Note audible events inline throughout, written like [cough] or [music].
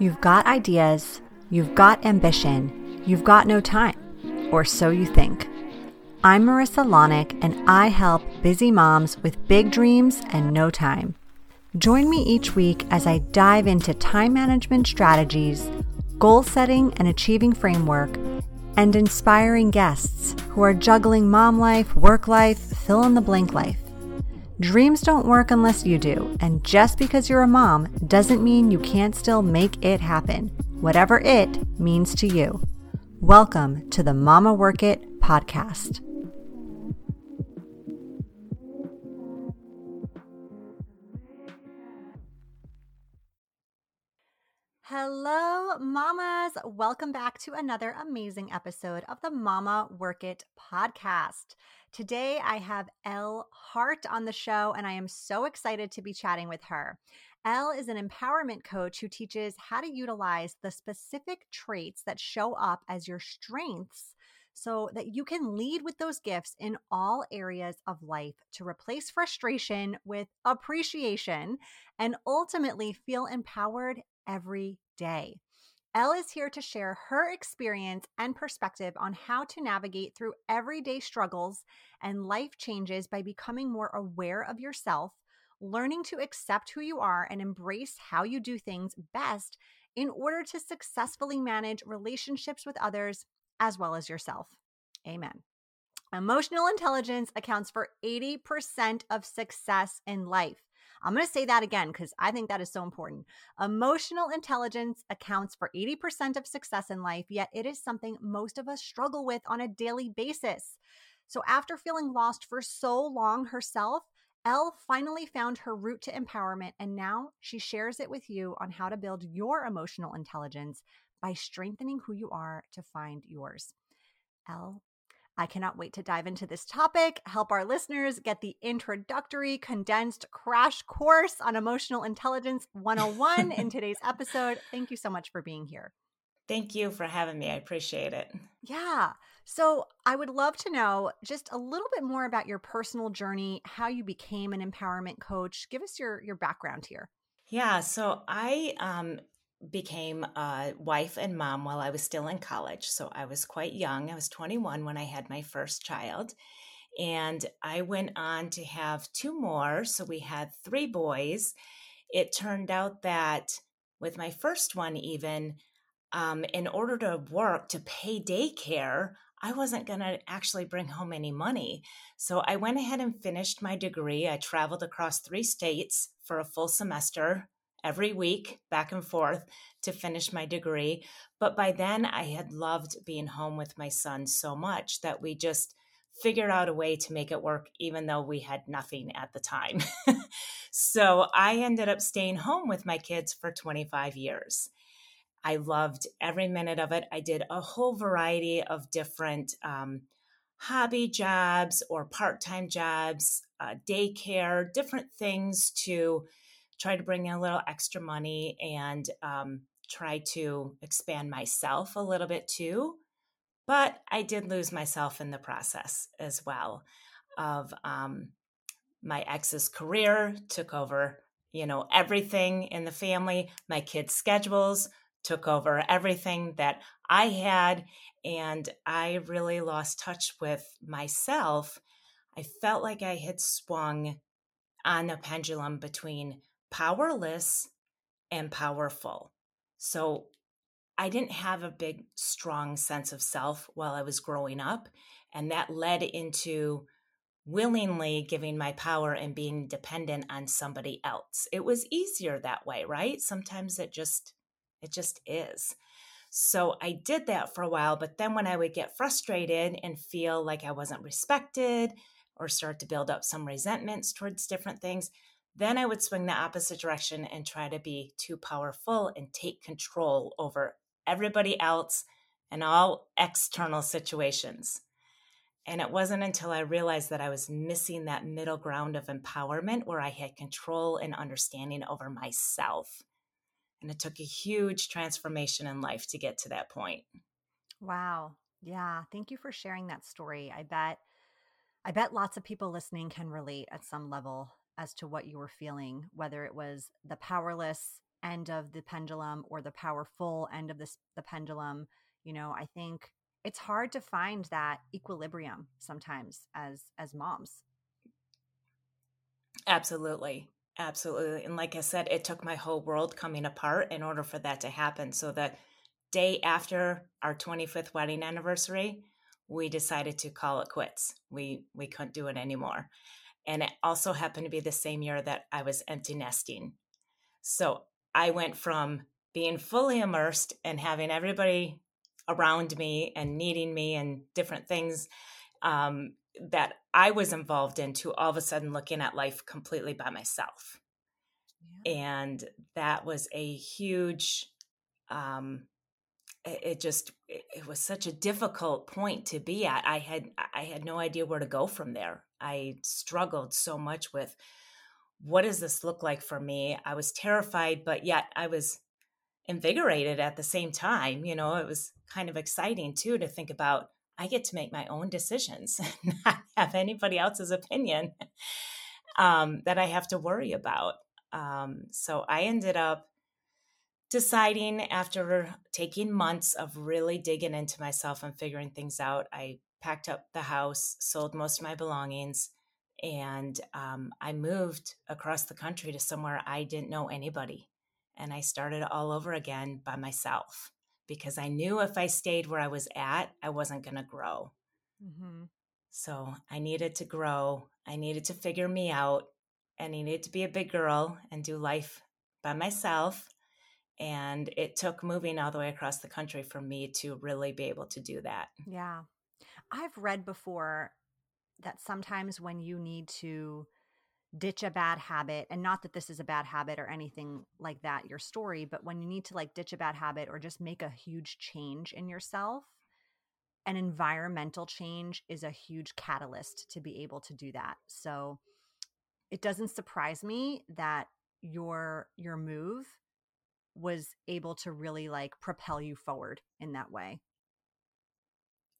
You've got ideas, you've got ambition, you've got no time, or so you think. I'm Marissa Lonick, and I help busy moms with big dreams and no time. Join me each week as I dive into time management strategies, goal setting and achieving framework, and inspiring guests who are juggling mom life, work life, fill in the blank life. Dreams don't work unless you do, and just because you're a mom doesn't mean you can't still make it happen, whatever it means to you. Welcome to the Mama Work It podcast. Hello, mamas. Welcome back to another amazing episode of the Mama Work It podcast. Today, I have Elle Hart on the show, and I am so excited to be chatting with her. Elle is an empowerment coach who teaches how to utilize the specific traits that show up as your strengths so that you can lead with those gifts in all areas of life to replace frustration with appreciation and ultimately feel empowered every day. Elle is here to share her experience and perspective on how to navigate through everyday struggles and life changes by becoming more aware of yourself, learning to accept who you are, and embrace how you do things best in order to successfully manage relationships with others as well as yourself. Amen. Emotional intelligence accounts for 80% of success in life. I'm going to say that again because I think that is so important. Emotional intelligence accounts for 80% of success in life, yet it is something most of us struggle with on a daily basis. So, after feeling lost for so long herself, Elle finally found her route to empowerment, and now she shares it with you on how to build your emotional intelligence by strengthening who you are to find yours. Elle I cannot wait to dive into this topic, help our listeners get the introductory, condensed crash course on emotional intelligence 101 in [laughs] today's episode. Thank you so much for being here. Thank you for having me. I appreciate it. Yeah. So, I would love to know just a little bit more about your personal journey, how you became an empowerment coach. Give us your your background here. Yeah, so I um became a wife and mom while I was still in college. So I was quite young. I was 21 when I had my first child. And I went on to have two more. So we had three boys. It turned out that with my first one, even, um, in order to work to pay daycare, I wasn't going to actually bring home any money. So I went ahead and finished my degree. I traveled across three states for a full semester every week back and forth to finish my degree. But by then, I had loved being home with my son so much that we just figured out a way to make it work, even though we had nothing at the time. [laughs] so I ended up staying home with my kids for 25 years. I loved every minute of it. I did a whole variety of different um, hobby jobs or part time jobs, uh, daycare, different things to try to bring in a little extra money and um, try to expand myself a little bit too. But I did lose myself in the process as well of um, my ex's career took over, you know, everything in the family. My kids' schedules took over everything that I had. And I really lost touch with myself. I felt like I had swung on a pendulum between powerless and powerful. So I didn't have a big, strong sense of self while I was growing up. And that led into willingly giving my power and being dependent on somebody else. It was easier that way, right? Sometimes it just it just is. So I did that for a while, but then when I would get frustrated and feel like I wasn't respected or start to build up some resentments towards different things, then I would swing the opposite direction and try to be too powerful and take control over everybody else and all external situations. And it wasn't until I realized that I was missing that middle ground of empowerment where I had control and understanding over myself. And it took a huge transformation in life to get to that point. Wow. Yeah. Thank you for sharing that story. I bet I bet lots of people listening can relate at some level as to what you were feeling, whether it was the powerless end of the pendulum or the powerful end of this the pendulum you know i think it's hard to find that equilibrium sometimes as as moms. Absolutely absolutely and like i said it took my whole world coming apart in order for that to happen so that day after our 25th wedding anniversary we decided to call it quits. We we couldn't do it anymore and it also happened to be the same year that i was empty nesting so I went from being fully immersed and having everybody around me and needing me and different things um, that I was involved in to all of a sudden looking at life completely by myself. Yeah. And that was a huge, um, it, it just, it, it was such a difficult point to be at. I had, I had no idea where to go from there. I struggled so much with what does this look like for me? I was terrified, but yet I was invigorated at the same time. You know, it was kind of exciting too to think about I get to make my own decisions, [laughs] not have anybody else's opinion [laughs] um, that I have to worry about. Um, so I ended up deciding after taking months of really digging into myself and figuring things out, I packed up the house, sold most of my belongings, and um, I moved across the country to somewhere I didn't know anybody. And I started all over again by myself because I knew if I stayed where I was at, I wasn't going to grow. Mm-hmm. So I needed to grow. I needed to figure me out. And I needed to be a big girl and do life by myself. And it took moving all the way across the country for me to really be able to do that. Yeah. I've read before that sometimes when you need to ditch a bad habit and not that this is a bad habit or anything like that your story but when you need to like ditch a bad habit or just make a huge change in yourself an environmental change is a huge catalyst to be able to do that so it doesn't surprise me that your your move was able to really like propel you forward in that way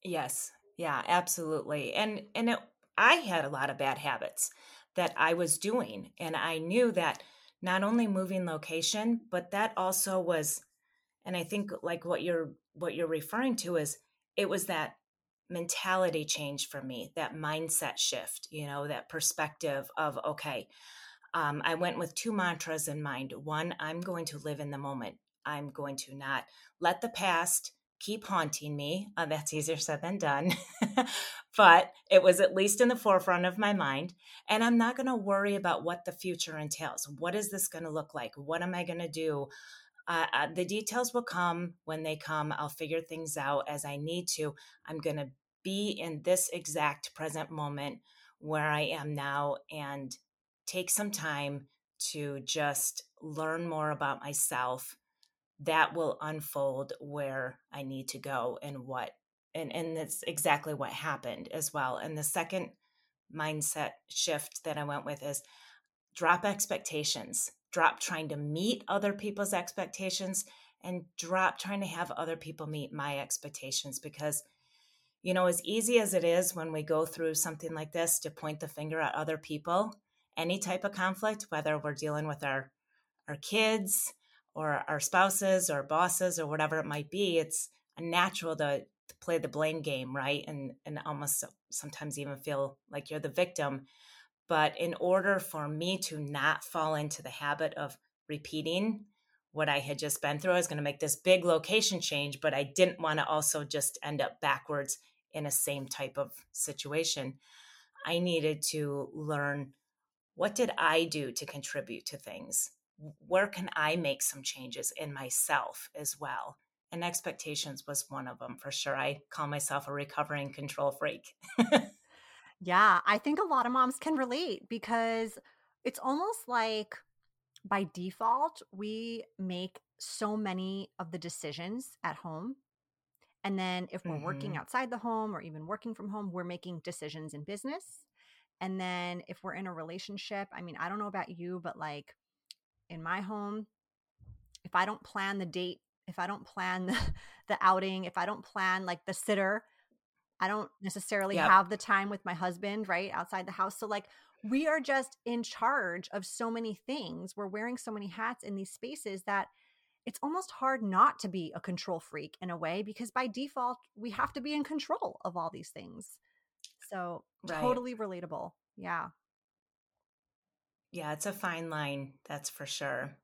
yes yeah, absolutely. And and it, I had a lot of bad habits that I was doing and I knew that not only moving location, but that also was and I think like what you're what you're referring to is it was that mentality change for me, that mindset shift, you know, that perspective of okay, um, I went with two mantras in mind. One, I'm going to live in the moment. I'm going to not let the past keep haunting me. Uh, that's easier said than done. [laughs] but it was at least in the forefront of my mind. And I'm not going to worry about what the future entails. What is this going to look like? What am I going to do? Uh, uh, the details will come when they come. I'll figure things out as I need to. I'm going to be in this exact present moment where I am now and take some time to just learn more about myself that will unfold where I need to go and what and and that's exactly what happened as well. And the second mindset shift that I went with is drop expectations. Drop trying to meet other people's expectations and drop trying to have other people meet my expectations because you know as easy as it is when we go through something like this to point the finger at other people any type of conflict whether we're dealing with our our kids or our spouses or bosses or whatever it might be, it's natural to, to play the blame game, right? And and almost sometimes even feel like you're the victim. But in order for me to not fall into the habit of repeating what I had just been through, I was going to make this big location change, but I didn't want to also just end up backwards in a same type of situation. I needed to learn what did I do to contribute to things? where can I make some changes in myself as well? And expectations was one of them for sure. I call myself a recovering control freak. [laughs] yeah, I think a lot of moms can relate because it's almost like by default, we make so many of the decisions at home. And then if we're mm-hmm. working outside the home or even working from home, we're making decisions in business. And then if we're in a relationship, I mean, I don't know about you, but like in my home, if I don't plan the date, if I don't plan [laughs] the, the outing, if I don't plan like the sitter, I don't necessarily Yep. have the time with my husband, right? Outside the house. So like we are just in charge of so many things. We're wearing so many hats in these spaces that it's almost hard not to be a control freak in a way because by default we have to be in control of all these things. So Right. totally relatable. Yeah. Yeah, it's a fine line, that's for sure.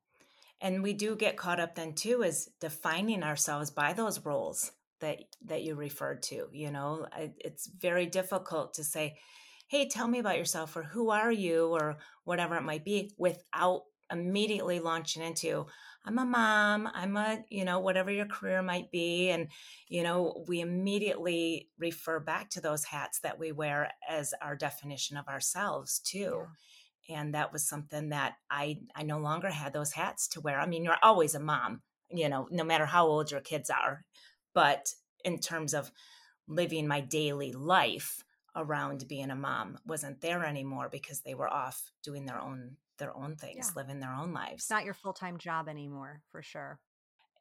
And we do get caught up then too is defining ourselves by those roles that that you referred to, you know. It's very difficult to say, "Hey, tell me about yourself," or "Who are you?" or whatever it might be without immediately launching into I'm a mom, I'm a, you know, whatever your career might be and you know, we immediately refer back to those hats that we wear as our definition of ourselves too Yeah. and that was something that I I no longer had those hats to wear. I mean, you're always a mom, you know, no matter how old your kids are. But in terms of living my daily life around being a mom wasn't there anymore because they were off doing their own their own things, Yeah. living their own lives. It's not your full-time job anymore, for sure.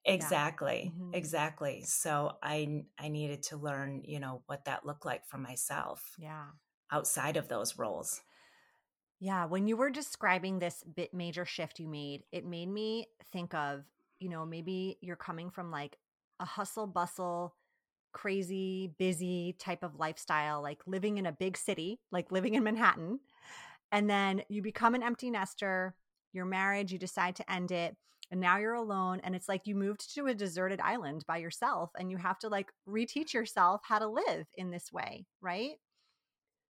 Exactly. Mhm. Exactly. So I I needed to learn, you know, what that looked like for myself Yeah. outside of those roles. Yeah, when you were describing this bit major shift you made, it made me think of, you know, maybe you're coming from like a hustle bustle, crazy, busy type of lifestyle, like living in a big city, like living in Manhattan. And then you become an empty nester, you're married, you decide to end it, and now you're alone. And it's like you moved to a deserted island by yourself and you have to like reteach yourself how to live in this way, right?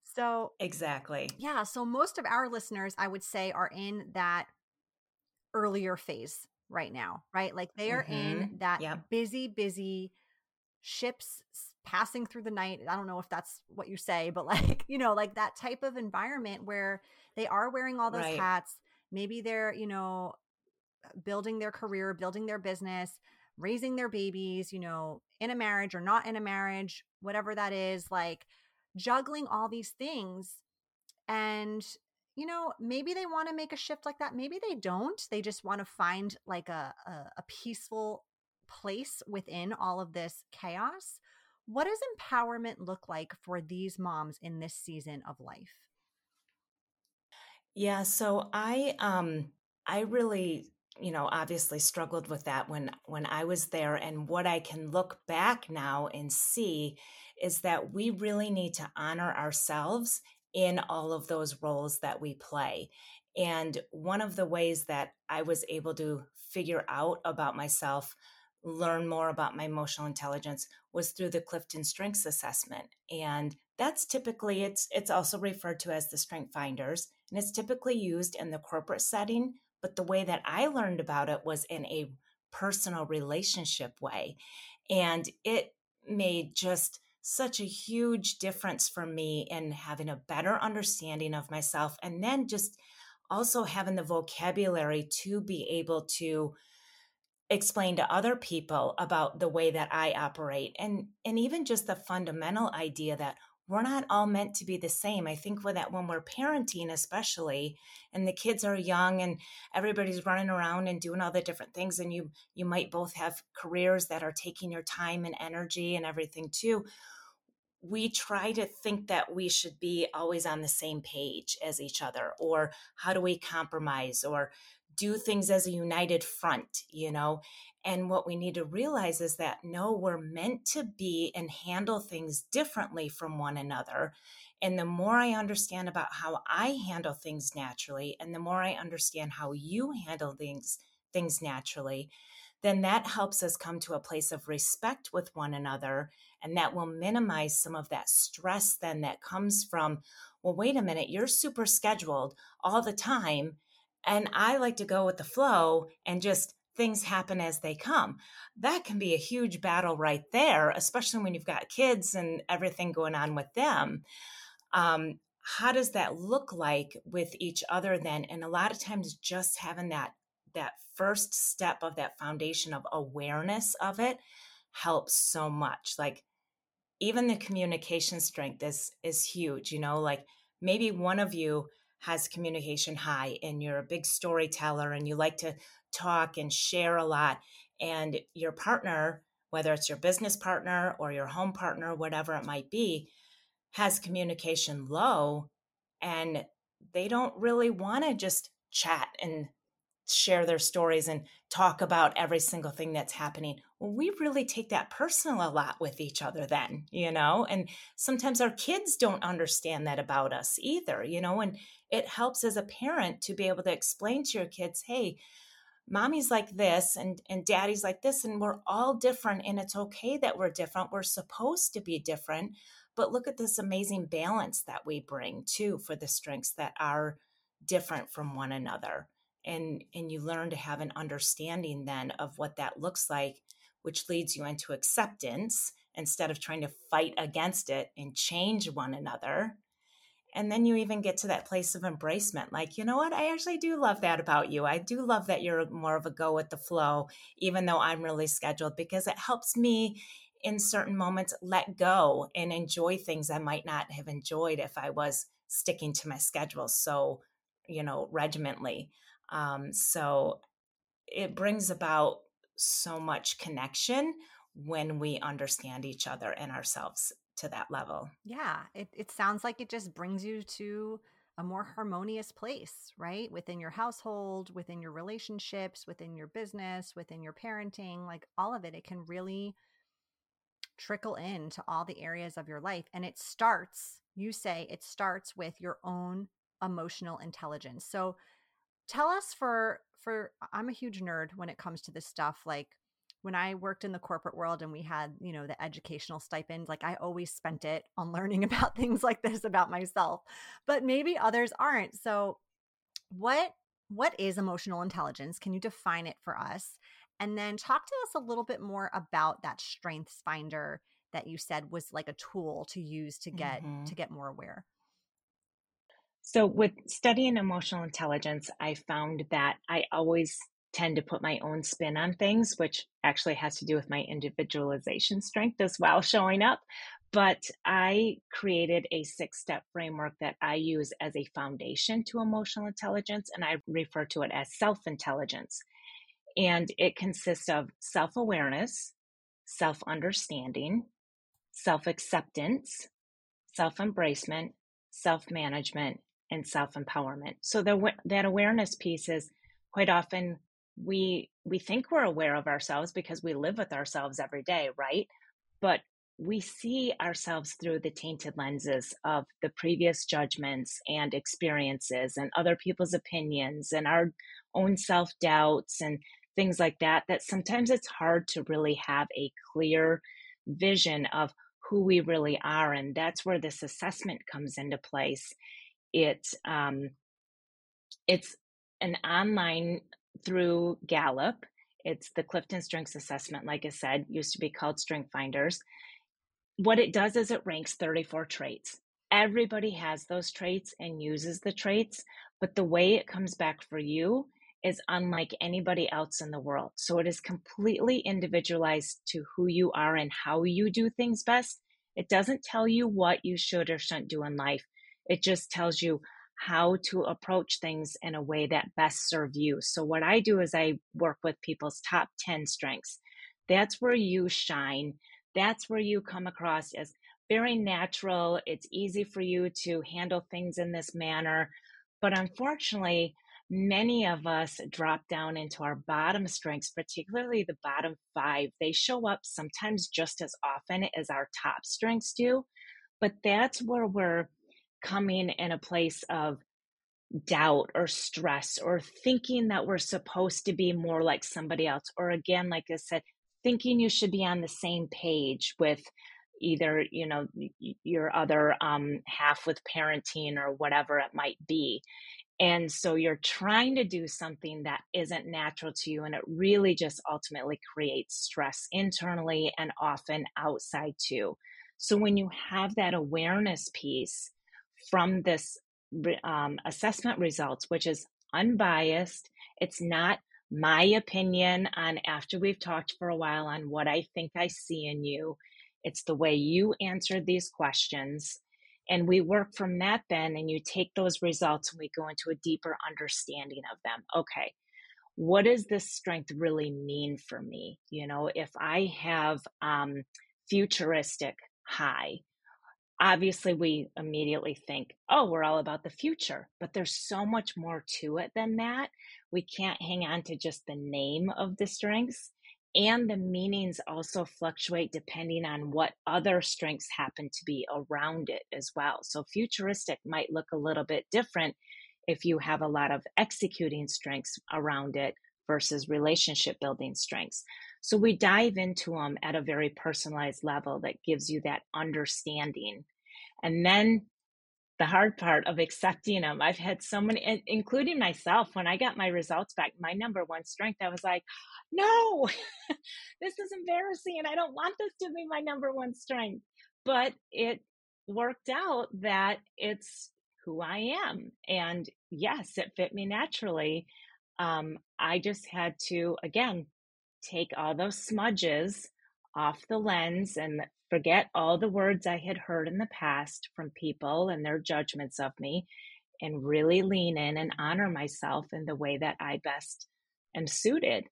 So Exactly. yeah. So most of our listeners, I would say, are in that earlier phase right now, right? Like they are in mm-hmm. that Yep. busy, busy ships passing through the night. I don't know if that's what you say, but [laughs] like, you know, like that type of environment where they are wearing all those Right. hats. Maybe they're, you know, uh, building their career, building their business, raising their babies, you know, in a marriage or not in a marriage, whatever that is, like juggling all these things. And, you know, maybe they want to make a shift like that. Maybe they don't. They just want to find like a, a, a peaceful place within all of this chaos. What does empowerment look like for these moms in this season of life? Yeah, so I um I really, you know, obviously struggled with that when when I was there and what I can look back now and see is that we really need to honor ourselves in all of those roles that we play. And one of the ways that I was able to figure out about myself, learn more about my emotional intelligence was through the Clifton Strengths Assessment. And that's typically it's it's also referred to as the Strength Finders and it's typically used in the corporate setting but the way that i learned about it was in a personal relationship way and it made just such a huge difference for me in having a better understanding of myself and then just also having the vocabulary to be able to explain to other people about the way that I operate and and even just the fundamental idea that we're not all meant to be the same. I think with that when we're parenting especially and the kids are young and everybody's running around and doing all the different things and you you might both have careers that are taking your time and energy and everything too. We try to think that we should be always on the same page as each other or how do we compromise or do things as a united front, you know? And what we need to realize is that no, we're meant to be and handle things differently from one another. And the more I understand about how I handle things naturally, and the more I understand how you handle things things naturally, then that helps us come to a place of respect with one another. And that will minimize some of that stress then that comes from, well, wait a minute, you're super scheduled all the time and I like to go with the flow and just things happen as they come. That can be a huge battle right there, especially when you've got kids and everything going on with them. Um, how does that look like with each other then? And a lot of times, just having that that first step of that foundation of awareness of it helps so much. Like even the communication strength is is huge. You know, like maybe one of you has communication high and you're a big storyteller and you like to talk and share a lot and your partner whether it's your business partner or your home partner, whatever it might be, has communication low and they don't really want to just chat and share their stories and talk about every single thing that's happening. Well, we really take that personal a lot with each other then, you know, and sometimes our kids don't understand that about us either, you know, and it helps as a parent to be able to explain to your kids, hey, mommy's like this and and daddy's like this and we're all different and it's okay that we're different. We're supposed to be different but look at this amazing balance that we bring too for the strengths that are different from one another. And and you learn to have an understanding then of what that looks like which leads you into acceptance instead of trying to fight against it and change one another and then you even get to that place of embracement like you know what? I actually do love that about you. I do love that you're more of a go with the flow even though i'm really scheduled because it helps me in certain moments let go and enjoy things i might not have enjoyed if i was sticking to my schedule so you know regimentally um, so it brings about so much connection when we understand each other and ourselves to that level. Yeah, it, it sounds like it just brings you to a more harmonious place, right? Within your household, within your relationships, within your business, within your parenting, like all of it, it can really trickle into all the areas of your life. And it starts, you say, it starts with your own emotional intelligence. So tell us for for I'm a huge nerd when it comes to this stuff like when I worked in the corporate world and we had, you know, the educational stipend, like I always spent it on [laughs] learning about things like this about myself. But maybe others aren't. So what what is emotional intelligence? Can you define it for us? And then talk to us a little bit more about that strengths finder that you said was like a tool to use to get mm-hmm. to get more aware. So, with studying emotional intelligence, I found that I always tend to put my own spin on things, which actually has to do with my individualization strength as well [laughs] showing up. But I created a six step framework that I use as a foundation to emotional intelligence, and I refer to it as self intelligence. And it consists of self awareness, self understanding, self acceptance, self embracement, self management, and self empowerment. So the, that awareness piece is quite often we we think we're aware of ourselves because we live with ourselves every day, right? But we see ourselves through the tainted lenses of the previous judgments and experiences and other people's opinions and our own self doubts and things like that. That sometimes it's hard to really have a clear vision of who we really are. And that's where this assessment comes into place it um, it's an online through Gallup. It's the Clifton Strengths Assessment, like I said, used to be called Strength Finders. What it does is it ranks 34 traits. Everybody has those traits and uses the traits, but the way it comes back for you is unlike anybody else in the world. So it is completely individualized to who you are and how you do things best. It doesn't tell you what you should or shouldn't do in life. It just tells you how to approach things in a way that best serve you. So what I do is I work with people's top 10 strengths. That's where you shine. That's where you come across as very natural. It's easy for you to handle things in this manner. But unfortunately, many of us drop down into our bottom strengths, particularly the bottom five. They show up sometimes just as often as our top strengths do. But that's where we're coming in a place of doubt or stress or thinking that we're supposed to be more like somebody else. Or again, like I said, thinking you should be on the same page with either, you know, your other um, half with parenting or whatever it might be. And so you're trying to do something that isn't natural to you, and it really just ultimately creates stress internally and often outside too. So when you have that awareness piece, from this um, assessment results, which is unbiased. It's not my opinion on after we've talked for a while on what I think I see in you. It's the way you answered these questions. And we work from that then, and you take those results and we go into a deeper understanding of them. Okay, what does this strength really mean for me? You know, if I have um, futuristic high, obviously we immediately think, oh, we're all about the future, but there's so much more to it than that. We can't hang on to just the name of the strengths. And the meanings also fluctuate depending on what other strengths happen to be around it as well. So, futuristic might look a little bit different if you have a lot of executing strengths around it versus relationship building strengths. So we dive into them at a very personalized level that gives you that understanding. And then the hard part of accepting them. I've had so many, including myself, when I got my results back, my number one strength, I was like, no, [laughs] this is embarrassing and I don't want this to be my number one strength. But it worked out that it's who I am. And yes, it fit me naturally. Um, I just had to, again, take all those smudges off the lens and forget all the words I had heard in the past from people and their judgments of me and really lean in and honor myself in the way that I best am suited.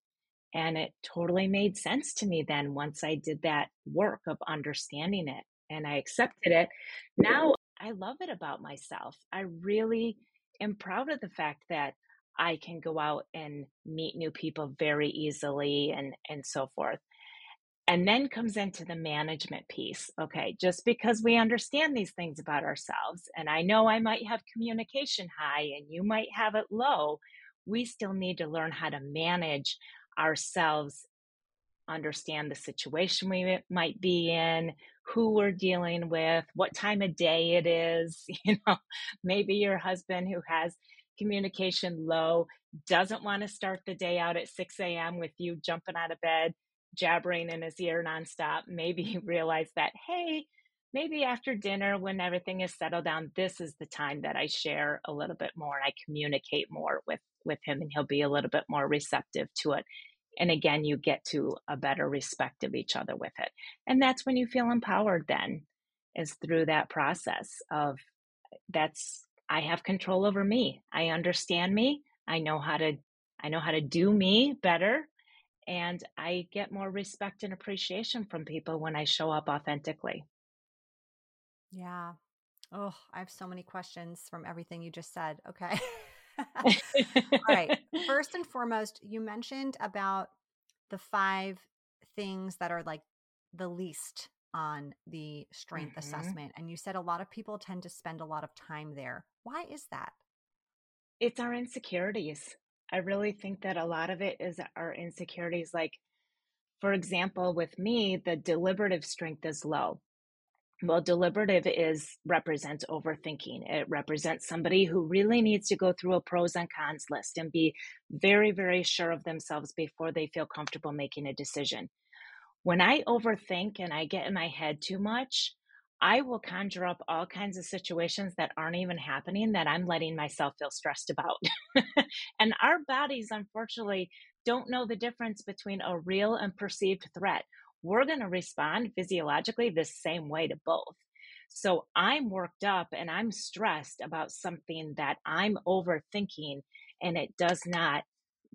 And it totally made sense to me then once I did that work of understanding it and I accepted it. Now I love it about myself. I really am proud of the fact that I can go out and meet new people very easily and and so forth. And then comes into the management piece. Okay, just because we understand these things about ourselves, and I know I might have communication high and you might have it low, we still need to learn how to manage ourselves, understand the situation we might be in, who we're dealing with, what time of day it is. [laughs] You know, maybe your husband who has communication low doesn't want to start the day out at 6 a.m. with you jumping out of bed, jabbering in his ear nonstop. Maybe [laughs] realize that, hey, maybe after dinner when everything is settled down, this is the time that I share a little bit more and I communicate more with with him and he'll be a little bit more receptive to it and again you get to a better respect of each other with it and that's when you feel empowered then is through that process of that's i have control over me. I understand me. I know how to i know how to do me better and i get more respect and appreciation from people when i show up authentically. Yeah. Oh i have so many questions from everything you just said okay. [laughs] All right. [laughs] First and foremost, you mentioned about the five things that are like the least on the strength mm-hmm. assessment. And you said a lot of people tend to spend a lot of time there. Why is that? It's our insecurities. I really think that a lot of it is our insecurities. Like, for example, with me, the deliberative strength is low. Well, deliberative is represents overthinking. It represents somebody who really needs to go through a pros and cons list and be very, very sure of themselves before they feel comfortable making a decision. When I overthink and I get in my head too much, I will conjure up all kinds of situations that aren't even happening that I'm letting myself feel stressed about. [laughs] and our bodies, unfortunately, don't know the difference between a real and perceived threat we're going to respond physiologically the same way to both. So I'm worked up and I'm stressed about something that I'm overthinking and it does not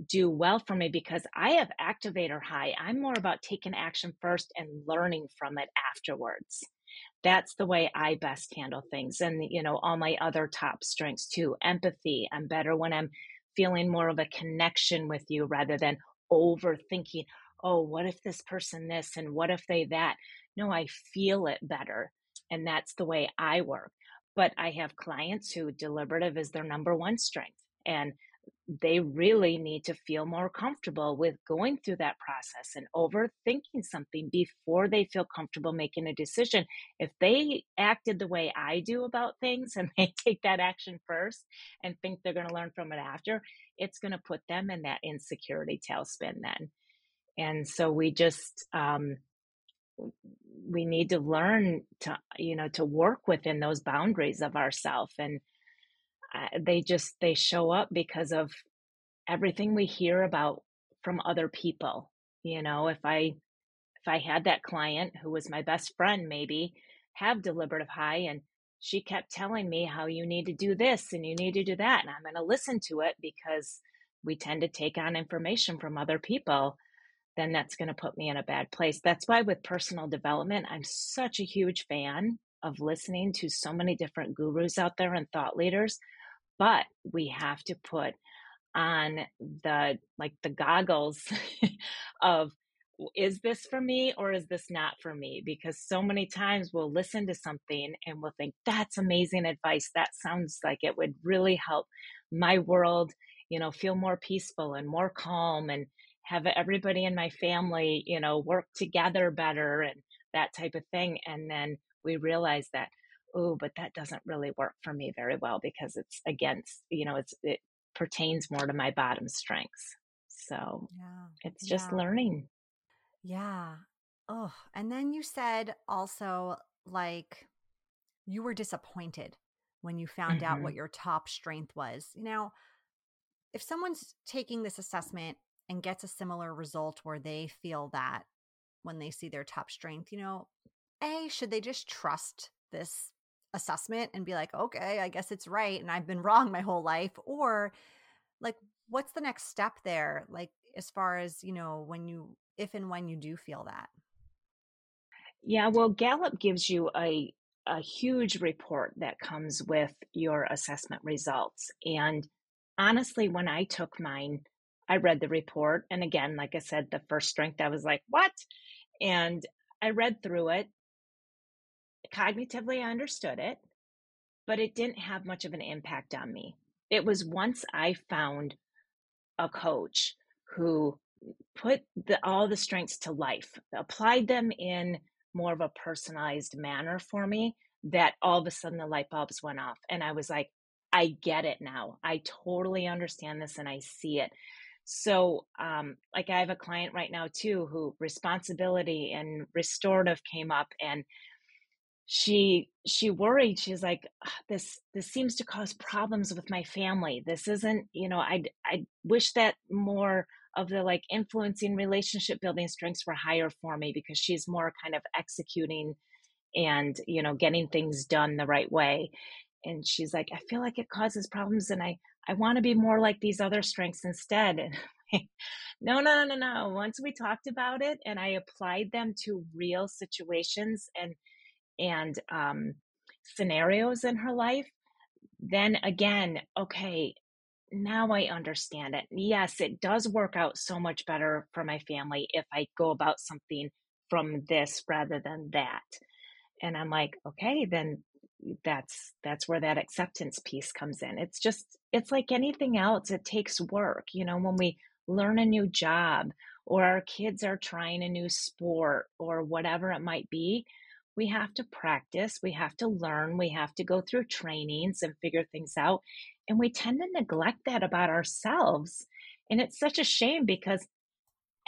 do well for me because I have activator high. I'm more about taking action first and learning from it afterwards. That's the way I best handle things. And, you know, all my other top strengths too empathy. I'm better when I'm feeling more of a connection with you rather than overthinking oh, what if this person this and what if they that? No, I feel it better. And that's the way I work. But I have clients who deliberative is their number one strength. And they really need to feel more comfortable with going through that process and overthinking something before they feel comfortable making a decision. If they acted the way I do about things and [laughs] they take that action first and think they're going to learn from it after, it's going to put them in that insecurity tailspin then and so we just um, we need to learn to you know to work within those boundaries of ourself and they just they show up because of everything we hear about from other people you know if i if i had that client who was my best friend maybe have deliberative high and she kept telling me how you need to do this and you need to do that and i'm going to listen to it because we tend to take on information from other people, then that's going to put me in a bad place. That's why with personal development, I'm such a huge fan of listening to so many different gurus out there and thought leaders, but we have to put on the like the goggles [laughs] of is this for me or is this not for me? Because so many times we'll listen to something and we'll think, that's amazing advice. That sounds like it would really help my world, you know, feel more peaceful and more calm and have everybody in my family, you know, work together better and that type of thing. And then we realize that, oh, but that doesn't really work for me very well because it's against, you know, it's, it pertains more to my bottom strengths. So yeah. it's just yeah. learning. Yeah. Oh, and then you said also like you were disappointed when you found mm-hmm. out what your top strength was. Now, if someone's taking this assessment and gets a similar result where they feel that when they see their top strength, you know, A, should they just trust this assessment and be like, okay, I guess it's right and I've been [laughs] wrong my whole life? Or like, what's the next step there? Like, as far as, you know, when you if and when you do feel that? Yeah, well, Gallup gives you a a huge report that comes with your assessment results. And honestly, when I took mine, I read the report. And again, like I said, the first strength, I was like, what? And I read through it. Cognitively, I understood it, but it didn't have much of an impact on me. It was once I found a coach who put the, all the strengths to life, applied them in more of a personalized manner for me, that all of a sudden the light bulbs went off. And I was like, I get it now. I totally understand this and I see it. So, um, like I have a client right now too who responsibility and restorative came up and she she worried she's like this this seems to cause problems with my family. This isn't you know i i wish that more of the like influencing relationship building strengths were higher for me because she's more kind of executing and you know getting things done the right way. And she's like i feel like it causes problems and i i want to be more like these other strengths instead. [laughs] And no no no no no. Once we talked about it and i applied them to real situations and and um scenarios in her life then again okay now I understand it. Yes, it does work out so much better for my family if I go about something from this rather than that. And I'm like, okay, then that's that's where that acceptance piece comes in. It's just it's like anything else, it takes work. You know, when we learn a new job or our kids are trying a new sport or whatever it might be, we have to practice, we have to learn, we have to go through trainings and figure things out. And we tend to neglect that about ourselves. And it's such a shame because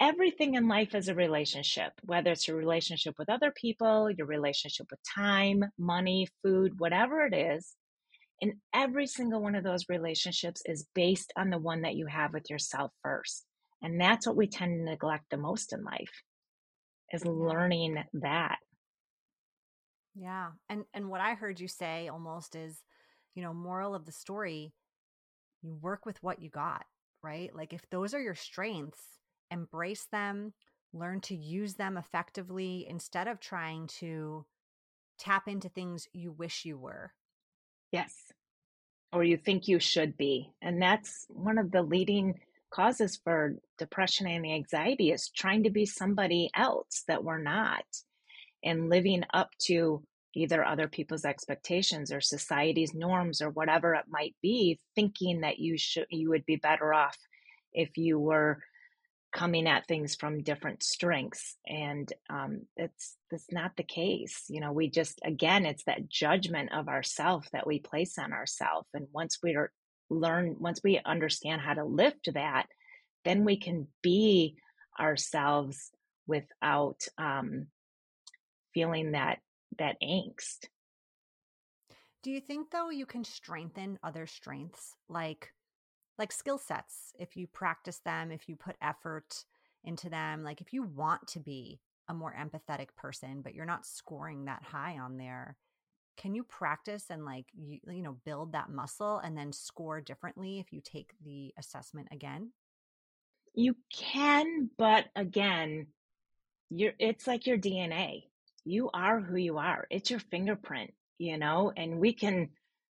everything in life is a relationship, whether it's your relationship with other people, your relationship with time, money, food, whatever it is. And every single one of those relationships is based on the one that you have with yourself first. And that's what we tend to neglect the most in life is learning that. Yeah. And and what I heard you say almost is, you know, moral of the story, you work with what you got, right? Like if those are your strengths, embrace them, learn to use them effectively instead of trying to tap into things you wish you were. Yes. Or you think you should be. And that's one of the leading causes for depression and anxiety is trying to be somebody else that we're not and living up to either other people's expectations or society's norms or whatever it might be thinking that you should you would be better off if you were coming at things from different strengths. And um, it's that's not the case you know we just again it's that judgment of ourself that we place on ourself. And once we are learn once we understand how to lift that then we can be ourselves without um, feeling that that angst. Do you think though you can strengthen other strengths? Like like skill sets if you practice them, if you put effort into them, like if you want to be a more empathetic person but you're not scoring that high on there, can you practice and like you, you know build that muscle and then score differently if you take the assessment again? You can but again you're it's like your dna you are who you are. It's your fingerprint you know and we can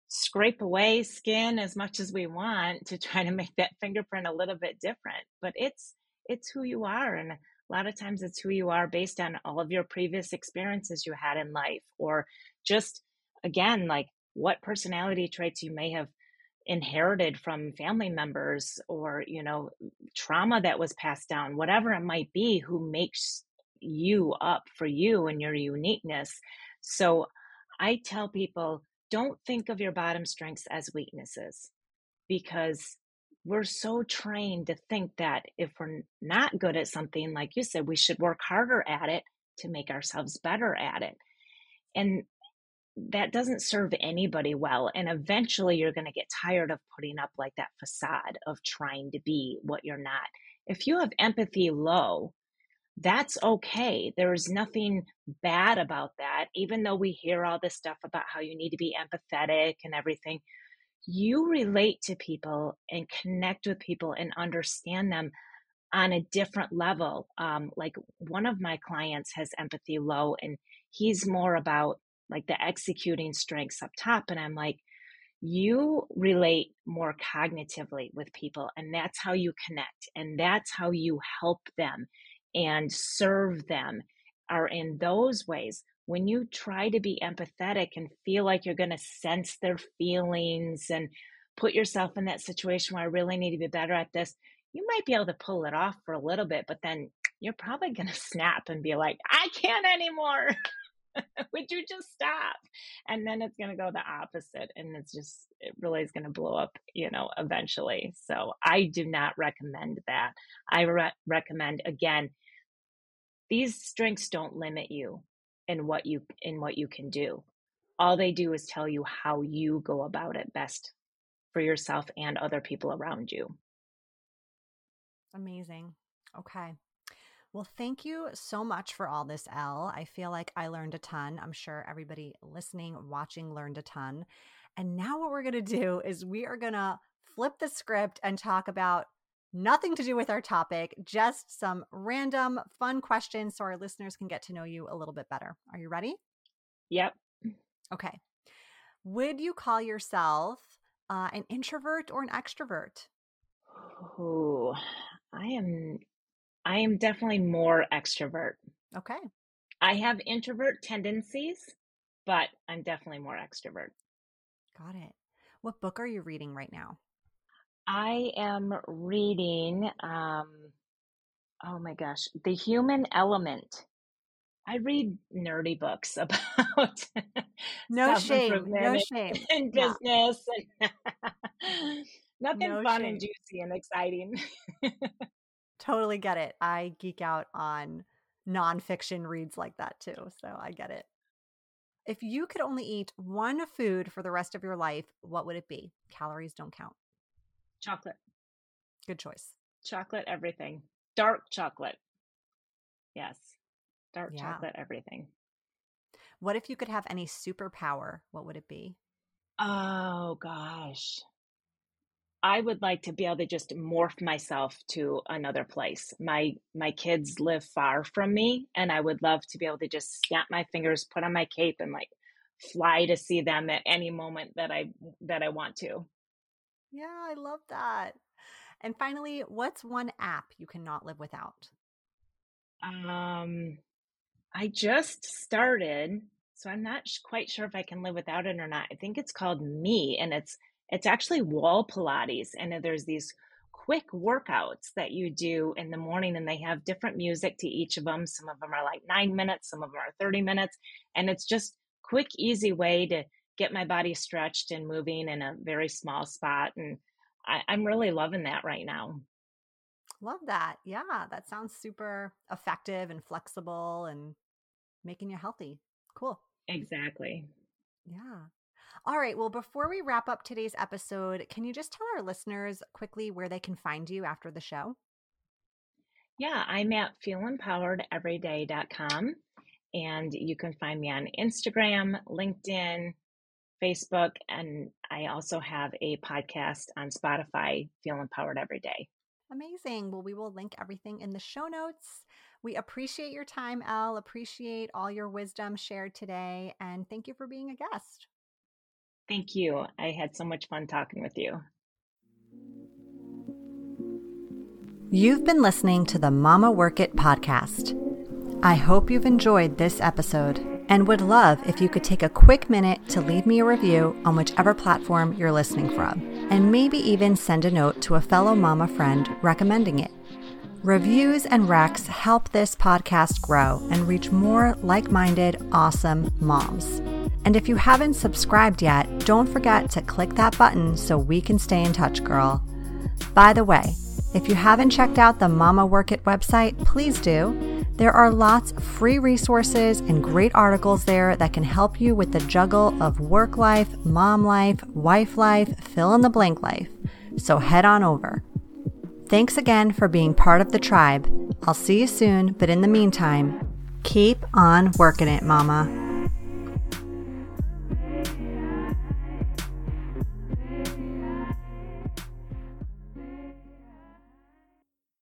scrape away skin as much as we want to try to make that fingerprint a little bit different but it's it's who you are and a lot of times it's who you are based on all of your previous experiences you had in life or just again like what personality traits you may have inherited from family members or you know trauma that was passed down whatever it might be who makes you up for you and your uniqueness so i tell people don't think of your bottom strengths as weaknesses because we're so trained to think that if we're not good at something, like you said, we should work harder at it to make ourselves better at it. And that doesn't serve anybody well. And eventually you're going to get tired of putting up like that facade of trying to be what you're not. If you have empathy low, that's okay. There's nothing bad about that. Even though we hear all this stuff about how you need to be empathetic and everything, you relate to people and connect with people and understand them on a different level. Um, like one of my clients has empathy low, and he's more about like the executing strengths up top. And I'm like, you relate more cognitively with people, and that's how you connect, and that's how you help them and serve them are in those ways. When you try to be empathetic and feel like you're going to sense their feelings and put yourself in that situation where I really need to be better at this, you might be able to pull it off for a little bit, but then you're probably going [laughs] to snap and be like, I can't anymore. [laughs] Would you just stop? And then it's going to go the opposite. And it's just, it really is going to blow up, you know, eventually. So I do not recommend that. I re- recommend, again, these strengths don't limit you in what you in what you can do all they do is tell you how you go about it best for yourself and other people around you amazing okay well, thank you so much for all this, Elle. I feel like I learned a ton. I'm sure everybody listening, watching learned a ton. And now, what we're going to do is we are going to flip the script and talk about nothing to do with our topic, just some random fun questions so our listeners can get to know you a little bit better. Are you ready? Yep. Okay. Would you call yourself uh, an introvert or an extrovert? Oh, I am. I am definitely more extrovert. Okay. I have introvert tendencies, but I'm definitely more extrovert. Got it. What book are you reading right now? I am reading, um, oh my gosh, The Human Element. I read nerdy books [laughs] about no shame, no shame [laughs] in business. And [laughs] nothing no fun shame. and juicy and exciting. totally get it. I geek out on nonfiction reads like that too, so I get it. If you could only eat one food for the rest of your life, what would it be? Calories don't count. Chocolate. Good choice. Chocolate, everything. Dark chocolate. Yes. Dark yeah. chocolate, everything. What if you could have any superpower? What would it be? Oh, gosh. I would like to be able to just morph myself to another place. My my kids live far from me and I would love to be able to just snap my fingers, put on my cape and like fly to see them at any moment that I that I want to. Yeah, I love that. And finally, what's one app you cannot live without? Um, I just started, so I'm not quite sure if I can live without it or not. I think it's called Me, and it's it's actually wall Pilates, and there's these quick workouts that you do in the morning, and they have different music to each of them. Some of them are like nine minutes, some of them are thirty minutes, and it's just quick, easy way to get my body stretched and moving in a very small spot. And I, I'm really loving that right now. Love that. Yeah, that sounds super effective and flexible and making you healthy. Cool. Exactly. Yeah. All right. Well, before we wrap up today's episode, can you just tell our listeners quickly where they can find you after the show? Yeah, I'm at feelempoweredeveryday.com And you can find me on Instagram, LinkedIn, Facebook, and I also have a podcast on Spotify, Feel Empowered Every Day. Amazing. Well, we will link everything in the show notes. We appreciate your time, Elle. Appreciate all your wisdom shared today. And thank you for being a guest. Thank you. I had so much fun talking with you. You've been listening to the Mama Work It podcast. I hope you've enjoyed this episode and would love if you could take a quick minute to leave me a review on whichever platform you're listening from, and maybe even send a note to a fellow mama friend recommending it. Reviews and recs help this podcast grow and reach more like minded, awesome moms. And if you haven't subscribed yet, don't forget to click that button so we can stay in touch, girl. By the way, if you haven't checked out the Mama Work It website, please do. There are lots of free resources and great articles there that can help you with the juggle of work life, mom life, wife life, fill in the blank life. So head on over. Thanks again for being part of the tribe. I'll see you soon, but in the meantime, keep on working it, Mama.